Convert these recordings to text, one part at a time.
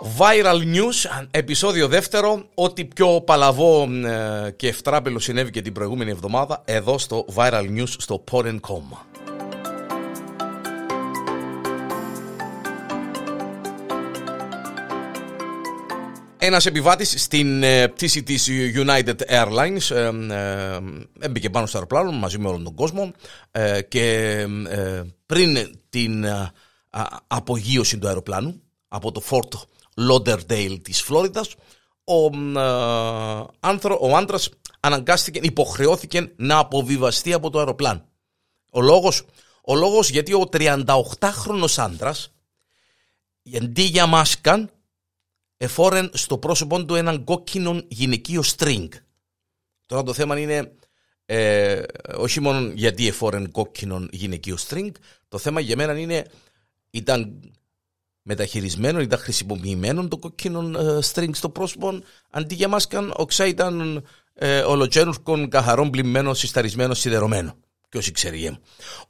Viral News, επεισόδιο δεύτερο, ό,τι πιο παλαβό ε, και ευτράπελο συνέβη και την προηγούμενη εβδομάδα, εδώ στο Viral News στο Porn.com. Ένας επιβάτης στην ε, πτήση της United Airlines ε, ε, έμπηκε πάνω στο αεροπλάνο μαζί με όλον τον κόσμο ε, και ε, πριν την ε, απογείωση του αεροπλάνου από το Fort Lauderdale της Φλόριδας ο, άνθρω, ο άντρας αναγκάστηκε, υποχρεώθηκε να αποβιβαστεί από το αεροπλάνο. Ο λόγος, ο λόγος γιατί ο 38χρονος άντρας αντί για μάσκαν εφόρεν στο πρόσωπό του έναν κόκκινο γυναικείο string. Τώρα το θέμα είναι ε, όχι μόνο γιατί εφόρεν κόκκινο γυναικείο string, το θέμα για μένα είναι ήταν μεταχειρισμένο, ήταν χρησιμοποιημένο το κόκκινο ε, string στο πρόσωπο αντί για μάσκα οξά ήταν ε, ολοτσένουρκον καθαρόν πλημμένος, συσταρισμένος, σιδερωμένο. Ποιο ξέρει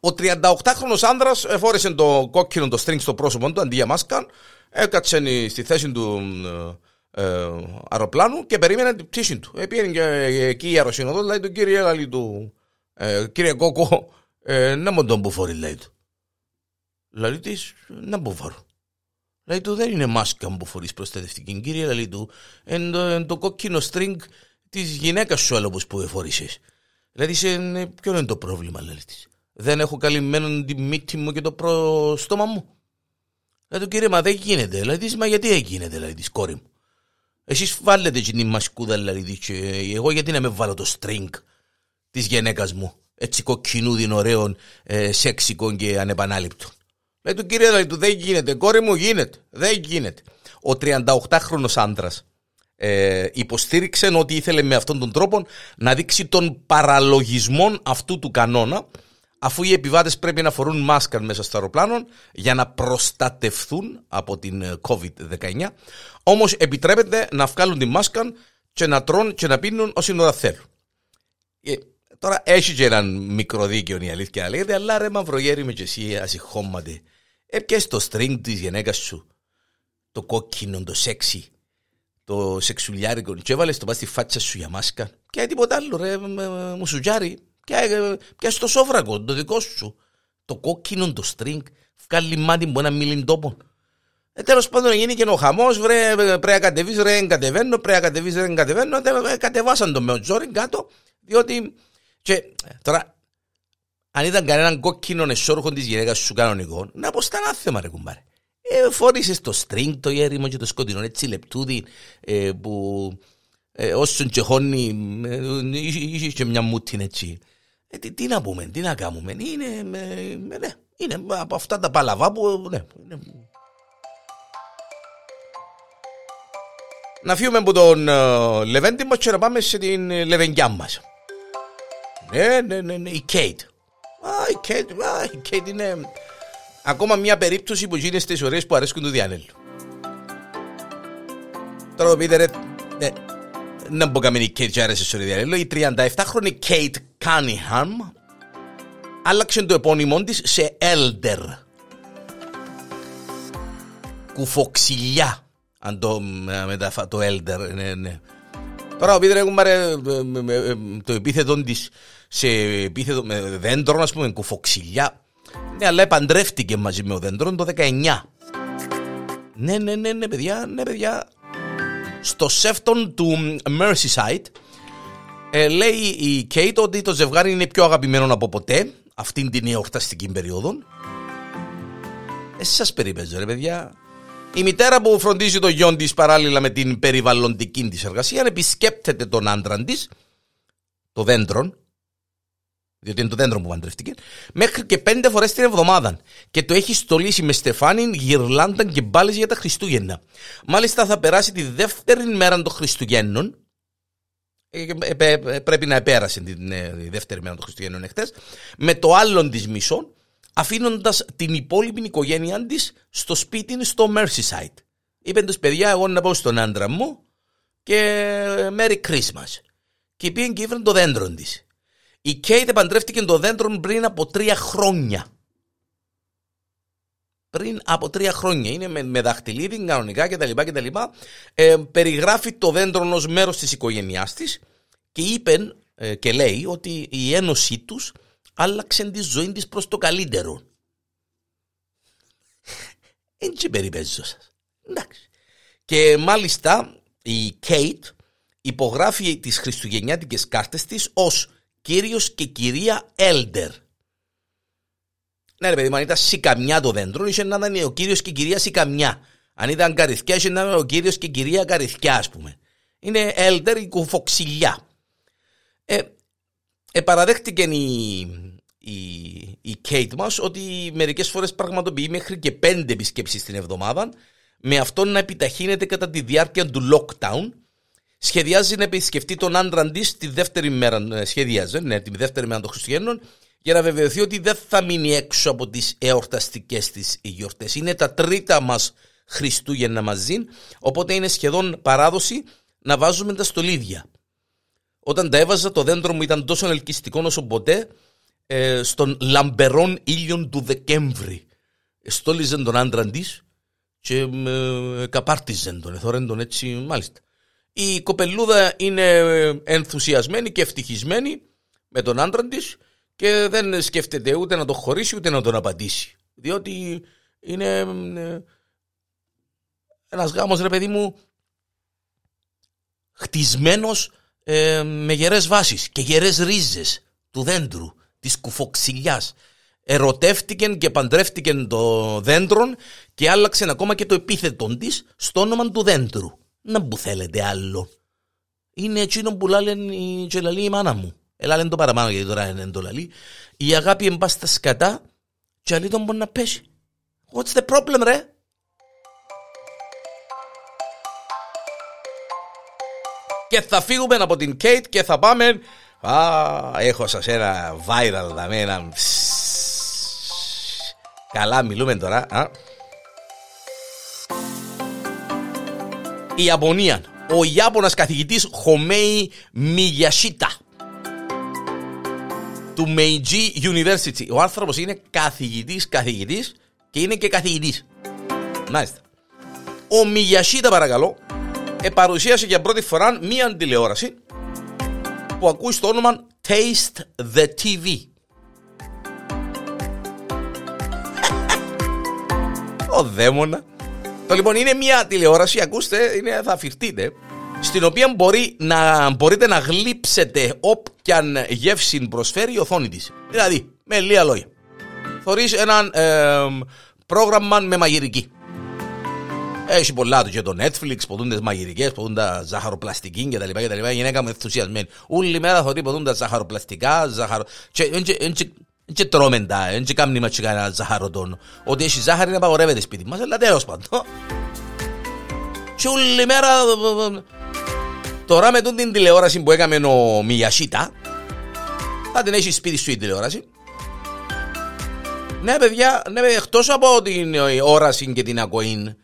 Ο 38χρονο άνδρας εφόρεσε το κόκκινο το string στο πρόσωπο του αντί για μάσκα έκατσε στη θέση του ε, ε, αεροπλάνου και περίμενε την πτήση του. Ε, πήγαινε και εκεί η αεροσυνοδός, λέει του κύριε, λέει του, ε, κύριε Κόκο, ε, να μου τον μπουφορεί, λέει του. Λέει τη, να μπουφορώ. Λέει του, δεν είναι μάσκα που φορείς προστατευτική, κύριε, λέει του, εν το, εν το κόκκινο string της γυναίκας σου έλοπος που εφορήσεις. Δηλαδή, σε, ποιο είναι το πρόβλημα, λέει της. Δεν έχω καλυμμένο τη μύτη μου και το προ στόμα μου. Λέει του κύριε, μα δεν γίνεται. Δηλαδή, μα γιατί έγινε, δηλαδή, της κόρη μου. Εσείς βάλετε την μασκούδα, δηλαδή, και εγώ γιατί να με βάλω το string της γυναίκας μου. Έτσι κοκκινούδιν ωραίων, ε, σεξικων και ανεπανάληπτων. Λέει του κύριε, δηλαδή, του δεν γίνεται. Κόρη μου γίνεται. Δεν γίνεται. Ο 38χρονο άντρα ε, υποστήριξε ότι ήθελε με αυτόν τον τρόπο να δείξει τον παραλογισμό αυτού του κανόνα αφού οι επιβάτες πρέπει να φορούν μάσκα μέσα στο αεροπλάνο για να προστατευθούν από την ε, COVID-19, όμως επιτρέπεται να βγάλουν τη μάσκα και να τρώνε και να πίνουν όση ώρα θέλουν. Ε, τώρα έχει και έναν μικρό δίκαιο η αλήθεια λέγεται, αλλά ρε μαυρογέρι με και εσύ ασυχόματε. Έπιες το string της γυναίκας σου, το κόκκινο, το σεξι, το σεξουλιάρικο και έβαλες το πας στη φάτσα σου για μάσκα και τίποτα άλλο ρε μουσουτζάρι Πιάσει το σόφρακο, το δικό σου. Το κόκκινο, το string, βγάλει μάτι μου ένα μιλήν τόπο. Ε, τέλος πάντων γίνει και ο χαμός, βρε, πρέπει να κατεβείς, ρε, εγκατεβαίνω, πρέπει να κατεβείς, ρε, εγκατεβαίνω. Ε, κατεβάσαν το με ο Τζόριν κάτω, διότι, και τώρα, αν ήταν κανέναν κόκκινο εσόρουχο της γυναίκας σου κανονικό, να πω στα άθεμα ρε κουμπάρε. Ε, φόρησες το string, το έρημο και το σκοτεινό, έτσι λεπτούδι, ε, που ε, όσον τσεχώνει, ε, είχε και μια μούτιν έτσι. Ε, τι, τι, να πούμε, τι να κάνουμε. Είναι, ε, ναι, είναι από αυτά τα παλαβά που. Ναι, είναι... Να φύγουμε από τον uh, Λεβέντη μας και να πάμε σε την Λεβενκιά μας. Ναι, ναι, ναι, ναι, η Κέιτ. Α, η Κέιτ, α, η Κέιτ είναι ακόμα μια περίπτωση που γίνεται στις ώρες που αρέσκουν του Διανέλου. Τώρα το πείτε ρε, ναι, να μπω καμία η Κέιτ άρεσε στο Διανέλου, η 37χρονη Κέιτ Κάνιχαμ άλλαξε το επώνυμό της σε Elder. Κουφοξιλιά. Αν το μεταφα... το Elder, ναι, ναι. Τώρα ο Πίτερ έχουμε το επίθετο της σε επίθετο με δέντρο, ας πούμε, κουφοξιλιά. Ναι, αλλά επαντρεύτηκε μαζί με ο δέντρο το 19. Ναι, ναι, ναι, ναι, παιδιά, ναι, παιδιά. Στο σεφτον του Merseyside ε, λέει η Κέιτ ότι το ζευγάρι είναι πιο αγαπημένο από ποτέ αυτήν την εορταστική περίοδο. Ε, σας περιπέζω, ρε παιδιά. Η μητέρα που φροντίζει το γιον της παράλληλα με την περιβαλλοντική της εργασία επισκέπτεται τον άντρα της, το δέντρο, διότι είναι το δέντρο που παντρευτήκε, μέχρι και πέντε φορές την εβδομάδα. Και το έχει στολίσει με στεφάνι, γυρλάντα και μπάλες για τα Χριστούγεννα. Μάλιστα θα περάσει τη δεύτερη μέρα των Χριστουγέννων ε, ε, ε, πρέπει να επέρασε τη δεύτερη μέρα των Χριστουγέννων εχθές, με το άλλον της μισό, αφήνοντας την υπόλοιπη οικογένειά της στο σπίτι στο Merseyside. Είπε τους παιδιά, εγώ να πάω στον άντρα μου και Merry Christmas. Και πήγαινε και ήφερε το δέντρο της. Η Κέιτ επαντρεύτηκε το δέντρο πριν από τρία χρόνια. πριν από τρία χρόνια. Είναι με, με δαχτυλίδι κανονικά κτλ. κτλ. Ε, περιγράφει το δέντρο ως μέρος της οικογένειάς της και είπε ε, και λέει ότι η ένωσή τους άλλαξε τη ζωή της προς το καλύτερο. Έτσι περιπέζω σας. Εντάξει. Και μάλιστα η Κέιτ υπογράφει τις χριστουγεννιάτικες κάρτες της ως κύριος και κυρία Έλντερ. Ναι ρε παιδί μου, αν ήταν σικαμιά το δέντρο, είχε να ήταν ο κύριος και η κυρία σικαμιά. Αν ήταν καρυθιά, είχε να ήταν ο κύριος και η κυρία καρυθιά, ας πούμε. Είναι Έλντερ η κουφοξιλιά. Ε, ε, παραδέχτηκε η, η, η Κέιτ μας ότι μερικές φορές πραγματοποιεί μέχρι και πέντε επισκέψεις την εβδομάδα με αυτό να επιταχύνεται κατά τη διάρκεια του lockdown σχεδιάζει να επισκεφτεί τον άντρα της τη δεύτερη μέρα. Ε, σχεδιάζει, ναι, τη δεύτερη μέρα των Χριστουγέννων για να βεβαιωθεί ότι δεν θα μείνει έξω από τις εορταστικές της γιορτές. Είναι τα τρίτα μας Χριστούγεννα μαζί, οπότε είναι σχεδόν παράδοση να βάζουμε τα στολίδια. Όταν τα έβαζα, το δέντρο μου ήταν τόσο ελκυστικό όσο ποτέ ε, στον λαμπερόν ήλιον του Δεκέμβρη. Στόλιζε τον άντρα της και ε, καπάρτιζε τον, εθώρεν τον έτσι μάλιστα. Η κοπελούδα είναι ενθουσιασμένη και ευτυχισμένη με τον άντρα της και δεν σκέφτεται ούτε να τον χωρίσει ούτε να τον απαντήσει. Διότι είναι ε, ένας γάμος, ρε παιδί μου, χτισμένος ε, με γερές βάσεις και γερές ρίζες του δέντρου, της κουφοξιλιάς. Ερωτεύτηκε και παντρεύτηκε το δέντρο και άλλαξε ακόμα και το επίθετο της στο όνομα του δέντρου. Να που θέλετε άλλο. Είναι εκείνο που λένε η τζελαλή η μάνα μου. Έλα λένε το παραπάνω γιατί τώρα είναι το λαλή. Η αγάπη εμπά στα σκατά και αλλή τον μπορεί να πέσει. What's the problem ρε; Και θα φύγουμε από την Kate και θα πάμε... Α, έχω σας ένα viral δαμε, ένα... Καλά μιλούμε τώρα. Α. η Ιαπωνία. Ο Ιάπωνας καθηγητής Χομέι Μιγιασίτα του Meiji University. Ο άνθρωπος είναι καθηγητής καθηγητής και είναι και καθηγητής. Μάλιστα. Ο Μιγιασίτα παρακαλώ επαρουσίασε για πρώτη φορά μία τηλεόραση που ακούει στο όνομα Taste the TV. Ο δαίμονα το λοιπόν είναι μια τηλεόραση, ακούστε, είναι, θα αφηρτείτε, στην οποία μπορεί να, μπορείτε να γλύψετε όποια γεύση προσφέρει η οθόνη της. Δηλαδή, με λίγα λόγια. Θωρείς ένα πρόγραμμα με μαγειρική. Έχει πολλά του και το Netflix, ποτούν τις μαγειρικές, ποτούν τα ζαχαροπλαστική και τα λοιπά και τα λοιπά. Η γυναίκα μου ενθουσιασμένη. Όλη μέρα θωρεί ποτούν τα ζαχαροπλαστικά, ζαχαρο... Και, και τρώμε τα, δεν και κάνουμε μας κανένα ζαχαροτόνο. Ότι έχει ζάχαρη να παγορεύεται σπίτι μας, αλλά τέλος πάντων. Και όλη μέρα... Τώρα με την τηλεόραση που έκαμε ο Μιασίτα, θα την έχεις σπίτι σου η τηλεόραση. Ναι παιδιά, ναι, εκτός από την όραση και την ακοή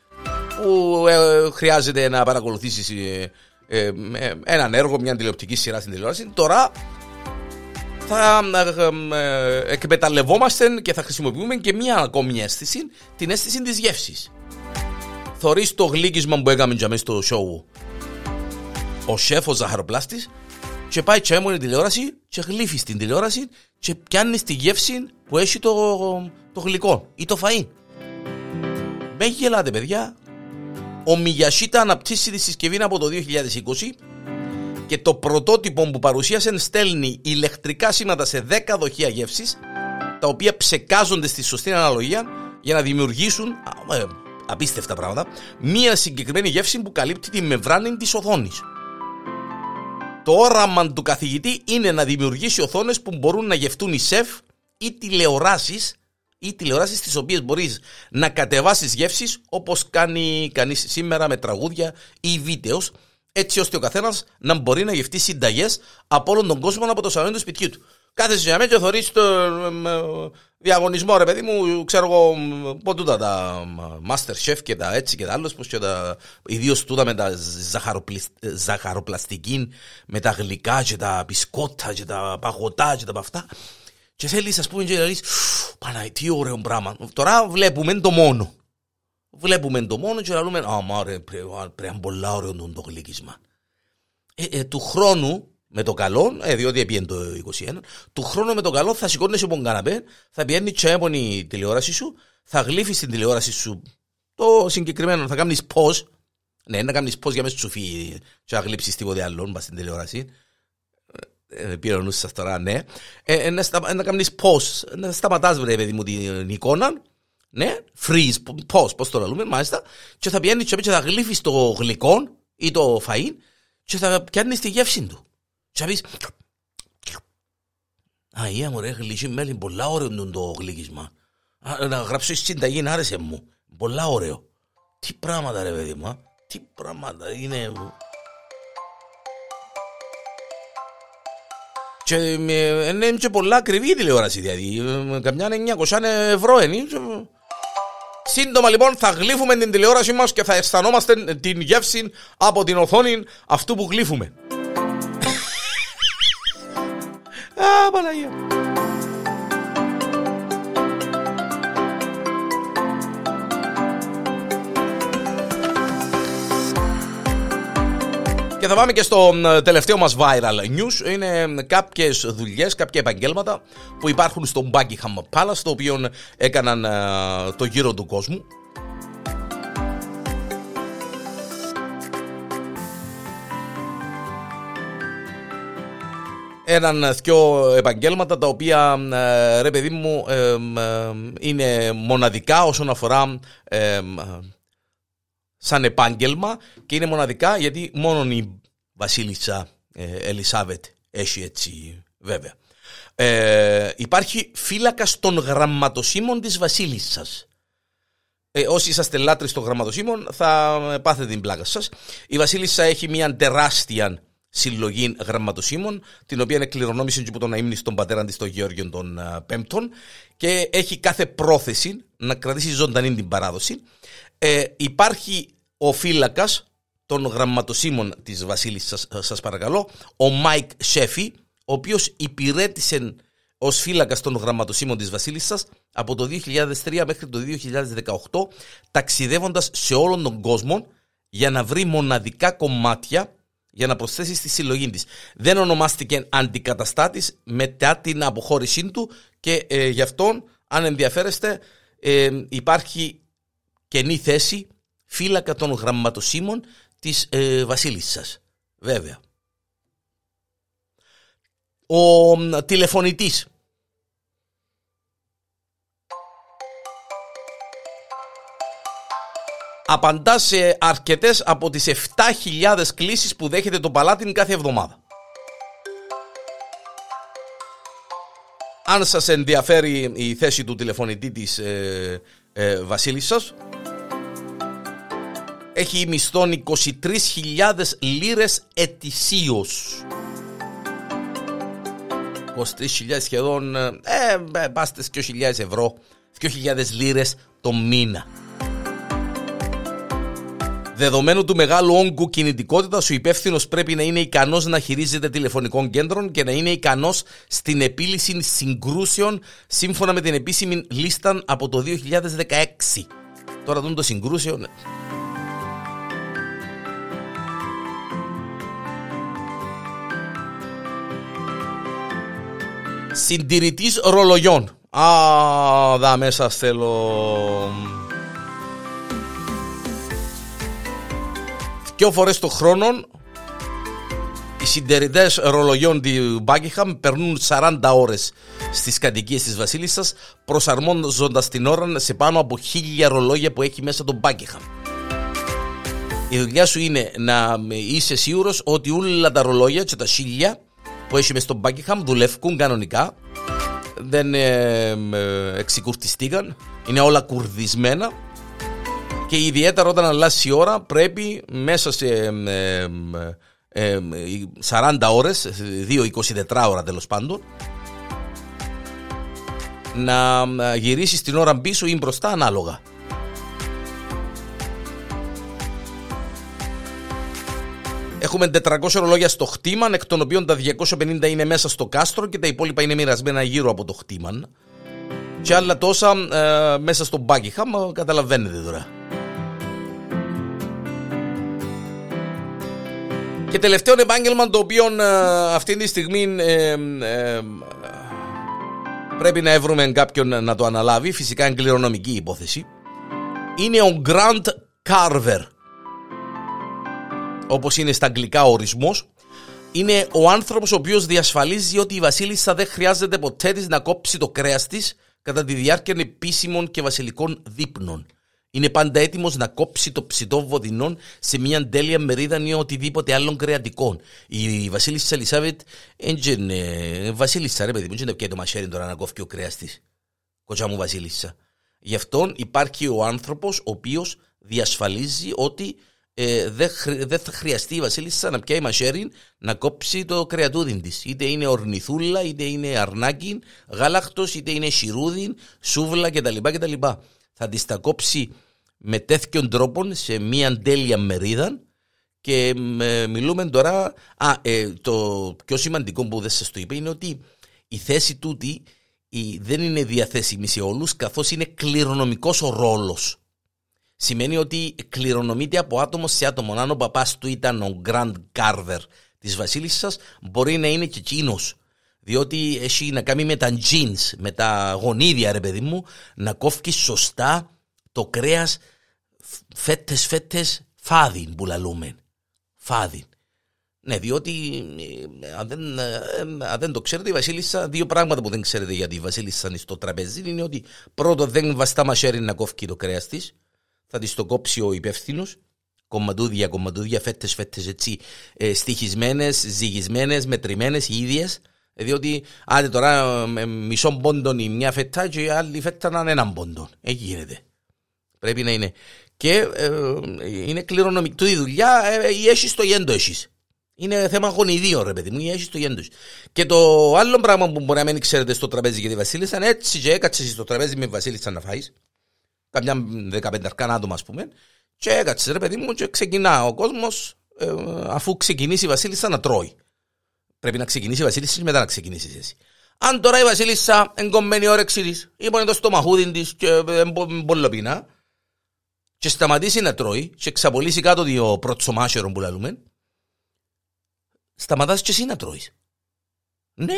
που ε, χρειάζεται να παρακολουθήσεις ε, ε, έναν έργο, μια τηλεοπτική σειρά στην τηλεόραση, τώρα θα ε, ε, εκμεταλλευόμαστε και θα χρησιμοποιούμε και μία ακόμη αίσθηση, την αίσθηση της γεύσης. Θωρείς το γλύκισμα που έκαμε για μέσα στο show ο σεφ, ο ζαχαροπλάστης και πάει και έμονε τηλεόραση και γλύφεις στην τηλεόραση και πιάνεις τη γεύση που έχει το, το γλυκό ή το φαΐ. Με γελάτε παιδιά. Ο Μιγιασίτα αναπτύσσει τη συσκευή από το 2020 και το πρωτότυπο που παρουσίασε στέλνει ηλεκτρικά σήματα σε 10 δοχεία γεύσης, τα οποία ψεκάζονται στη σωστή αναλογία για να δημιουργήσουν ε, απίστευτα πράγματα, μία συγκεκριμένη γεύση που καλύπτει τη μεμβράνη της οθόνης. Το όραμα του καθηγητή είναι να δημιουργήσει οθόνες που μπορούν να γευτούν οι σεφ ή τηλεοράσεις ή τηλεοράσεις τις οποίες μπορείς να κατεβάσεις γεύσεις όπως κάνει κανείς σήμερα με τραγούδια ή βίντεος έτσι ώστε ο καθένας να μπορεί να γευτεί συνταγές από όλον τον κόσμο από το σαλόνι του σπιτιού του. Κάθε για μένα και θωρείς το διαγωνισμό, ρε παιδί μου, ξέρω εγώ, πότε τα Master Chef και τα έτσι και τα άλλος, και τα. ιδίως τούτα με τα ζαχαροπλαστική, με τα γλυκά και τα μπισκότα και τα παγωτά και τα αυτά. Και θέλεις, ας πούμε, και λέει, Παναγί, τι ωραίο πράγμα. Τώρα βλέπουμε το μόνο. Βλέπουμε το μόνο και λέμε, Α, μα ρε, πρέπει να είναι πολλά ωραίο το γλύκισμα. Ε, ε, του χρόνου, με το καλό, ε, διότι έπιεν το 21, του χρόνου με το καλό θα σηκώνεσαι από τον καναπέ, θα πιένεις τσέπονη η τηλεόραση σου, θα γλύφεις την τηλεόραση σου το συγκεκριμένο, θα κάνεις πώ. Ναι, να κάνεις πώ για μέσα σου φύγει, και να γλύψεις τίποτε άλλο, μπας στην τηλεόραση. Ε, πήρε ο νους σας τώρα, ναι. Ε, ε, να, στα, να κάνεις pause, να σταματάς βρε παιδί μου την εικόνα, ναι, freeze, pause, πώς το λέμε, μάλιστα, και θα πιάνεις και θα γλύφεις το γλυκό ή το φαΐν και θα πιάνεις τη γεύση του. Και θα πεις, Α, iya μου ρε, γλυκή μέλι, πολλά ωραίο το γλυκίσμα. Να γράψω η συνταγή, άρεσε μου. Πολλά ωραίο. Τι πράγματα ρε παιδί μου, τι πράγματα, είναι... Και είναι και πολλά ακριβή η τηλεόραση, δηλαδή. Καμιά 900 ευρώ είναι. Σύντομα λοιπόν θα γλύφουμε την τηλεόραση μας και θα αισθανόμαστε την γεύση από την οθόνη αυτού που γλύφουμε. Α, Παναγία. Και θα πάμε και στο τελευταίο μας viral news. Είναι κάποιες δουλειές, κάποια επαγγέλματα που υπάρχουν στο Buckingham Palace, το οποίο έκαναν ε, το γύρο του κόσμου. έναν δυο επαγγέλματα τα οποία ε, ρε παιδί μου ε, είναι μοναδικά όσον αφορά σαν επάγγελμα και είναι μοναδικά γιατί μόνο η Βασίλισσα ε, Ελισάβετ έχει έτσι βέβαια. Ε, υπάρχει φύλακας των γραμματοσύμων της Βασίλισσας. Ε, όσοι είσαστε λάτρεις των γραμματοσύμων θα πάθετε την πλάκα σας. Η Βασίλισσα έχει μια τεράστια συλλογή γραμματοσύμων, την οποία εκληρονόμησε και από τον αείμνη στον πατέρα της, τον Γεώργιο των Πέμπτων, και έχει κάθε πρόθεση να κρατήσει ζωντανή την παράδοση. Ε, υπάρχει ο φύλακας των γραμματοσύμων της Βασίλισσας, σας παρακαλώ, ο Μάικ Σέφι, ο οποίος υπηρέτησε ως φύλακας των γραμματοσήμων της Βασίλισσας από το 2003 μέχρι το 2018, ταξιδεύοντας σε όλον τον κόσμο για να βρει μοναδικά κομμάτια για να προσθέσει στη συλλογή της. Δεν ονομάστηκε αντικαταστάτης μετά την αποχώρησή του και ε, γι' αυτό, αν ενδιαφέρεστε, ε, υπάρχει κενή θέση φύλακα των γραμματοσήμων της ε, βασίλισσας. Βέβαια. Ο τηλεφωνητής. Απαντά σε αρκετές από τις 7.000 κλήσεις που δέχεται το παλάτι κάθε εβδομάδα. Αν σας ενδιαφέρει η θέση του τηλεφωνητή της ε, ε, βασίλισσας, έχει μισθών 23.000 λίρες ετησίως. 23.000 σχεδόν, ε, ε πάστε 2.000 ευρώ, 2.000 λίρες το μήνα. Δεδομένου του μεγάλου όγκου κινητικότητας, ο υπεύθυνος πρέπει να είναι ικανός να χειρίζεται τηλεφωνικών κέντρων και να είναι ικανός στην επίλυση συγκρούσεων σύμφωνα με την επίσημη λίστα από το 2016. Τώρα δουν το συγκρούσιο. Συντηρητής ρολογιών. Α, δα μέσα θέλω... Δυο φορές το χρόνο οι συντηρητές ρολογιών του Μπάκιχαμ περνούν 40 ώρες στις κατοικίες της Βασίλισσας προσαρμόζοντας την ώρα σε πάνω από χίλια ρολόγια που έχει μέσα το Μπάκιχαμ. Η δουλειά σου είναι να είσαι σίγουρος ότι όλα τα ρολόγια και τα χίλια που έχει μες στο Buckingham δουλεύουν κανονικά. Δεν ε, ε, εξικουρτιστήκαν. Είναι όλα κουρδισμένα. Και ιδιαίτερα όταν αλλάζει η ώρα πρέπει μέσα σε ε, 40 ώρες, 2-24 ώρα τέλος πάντων, να γυρίσεις την ώρα πίσω ή μπροστά ανάλογα. Έχουμε 400 ρολόγια στο χτήμα, εκ των οποίων τα 250 είναι μέσα στο κάστρο και τα υπόλοιπα είναι μοιρασμένα γύρω από το χτήμα. Και άλλα τόσα ε, μέσα στο Buckingham, καταλαβαίνετε τώρα. Και τελευταίο επάγγελμα το οποίο ε, αυτή τη στιγμή ε, ε, πρέπει να βρούμε κάποιον να το αναλάβει, φυσικά εγκληρονομική υπόθεση, είναι ο Grand Carver. Όπως είναι στα αγγλικά ο ορισμός, είναι ο άνθρωπος ο οποίος διασφαλίζει ότι η βασίλισσα δεν χρειάζεται ποτέ της να κόψει το κρέας της κατά τη διάρκεια επίσημων και βασιλικών δείπνων είναι πάντα έτοιμος να κόψει το ψητό βοδινό σε μια τέλεια μερίδα ή οτιδήποτε άλλων κρεατικών. Η Βασίλισσα Ελισάβετ είναι Βασίλισσα, ρε παιδί μου, δεν πιάει το μαχαίρι τώρα να κόφει ο κρέας της. Κοτσά μου Βασίλισσα. Γι' αυτό υπάρχει ο άνθρωπος ο οποίος διασφαλίζει ότι ε, δεν, δε θα χρειαστεί η Βασίλισσα να πιάει μαχαίρι να κόψει το κρεατούδι της. Είτε είναι ορνηθούλα, είτε είναι αρνάκι, γάλακτος, είτε είναι σιρούδι, σούβλα κτλ. κτλ. Θα της τα κόψει με τέτοιον τρόπο σε μια τέλεια μερίδα και ε, μιλούμε τώρα. Α, ε, το πιο σημαντικό που δεν σας το είπα είναι ότι η θέση τούτη η, δεν είναι διαθέσιμη σε όλους, καθώς είναι κληρονομικός ο ρόλος. Σημαίνει ότι κληρονομείται από άτομο σε άτομο. Αν ο παπάς του ήταν ο Grand Carver της Βασίλισσας, μπορεί να είναι και εκείνος. Διότι έχει να κάνει με τα jeans, με τα γονίδια, ρε παιδί μου, να κόφει σωστά το κρέας φέτες φέτες φάδιν που λαλούμε. Φάδιν. Ναι, διότι ε, αν δεν, ε, αν δεν το ξέρετε, η Βασίλισσα, δύο πράγματα που δεν ξέρετε για τη Βασίλισσα στο τραπέζι είναι ότι πρώτο δεν βαστά μαχαίρι να κόφει το κρέας της, θα της το κόψει ο υπεύθυνος, κομματούδια, κομματούδια, φέτες, φέτες έτσι, ε, στοιχισμένες, ζυγισμένες, μετρημένες, ίδιες. Διότι άντε τώρα με μισό πόντον η μια φέτα και η άλλη φέτα να είναι έναν πόντον. Εκεί γίνεται. Πρέπει να είναι. Και ε, είναι κληρονομική. η δουλειά ε, ή έχει το γέντο έχει. Είναι θέμα γονιδίων, ρε παιδί μου, ή έχει το γέντο. Και το άλλο πράγμα που μπορεί να μην ξέρετε στο τραπέζι για τη Βασίλισσα είναι έτσι και έκατσες στο τραπέζι με Βασίλισσα να φάεις. Καμιά δεκαπενταρκά άτομα, ας πούμε. Και έκατσε, ρε παιδί μου, και ξεκινά ο κόσμος, ε, αφού ξεκινήσει η Βασίλισσα να τρώει. Πρέπει να ξεκινήσει η Βασίλισσα και μετά να ξεκινήσεις εσύ. Αν τώρα η Βασίλισσα εγκομμένη όρεξη τη, ή το στομαχούδι της και ε, πολλοπίνα, και σταματήσει να τρώει και ξαπολύσει κάτω το προτσομάσερο που λαλούμε, σταματάς και εσύ να τρώεις. Ναι,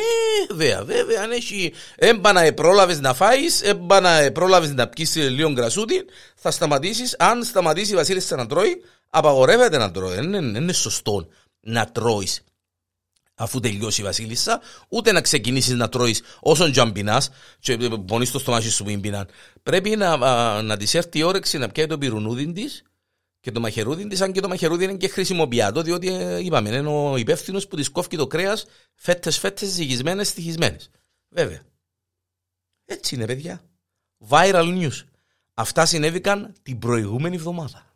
βέβαια, βέβαια, αν έχει έμπανα πρόλαβες να φάεις, έμπανα πρόλαβες να πεις λίγο γρασούτι, θα σταματήσεις, αν σταματήσει η Βασίλισσα να τρώει, απαγορεύεται να τρώει, δεν είναι σωστό να τρώεις αφού τελειώσει η Βασίλισσα, ούτε να ξεκινήσεις να τρώεις όσον τζαμπινά, και πονείς στο στομάχι σου που πεινά. Πρέπει να, να της έρθει η όρεξη να πιάει το πυρουνούδι της και το μαχαιρούδι τη, αν και το μαχαιρούδι είναι και χρησιμοποιάτο, διότι ε, είπαμε, είναι ο υπεύθυνος που της κόφει το κρέας φέτες φέτες ζυγισμένες, στοιχισμένες. Βέβαια. Έτσι είναι, παιδιά. Viral news. Αυτά συνέβηκαν την προηγούμενη εβδομάδα.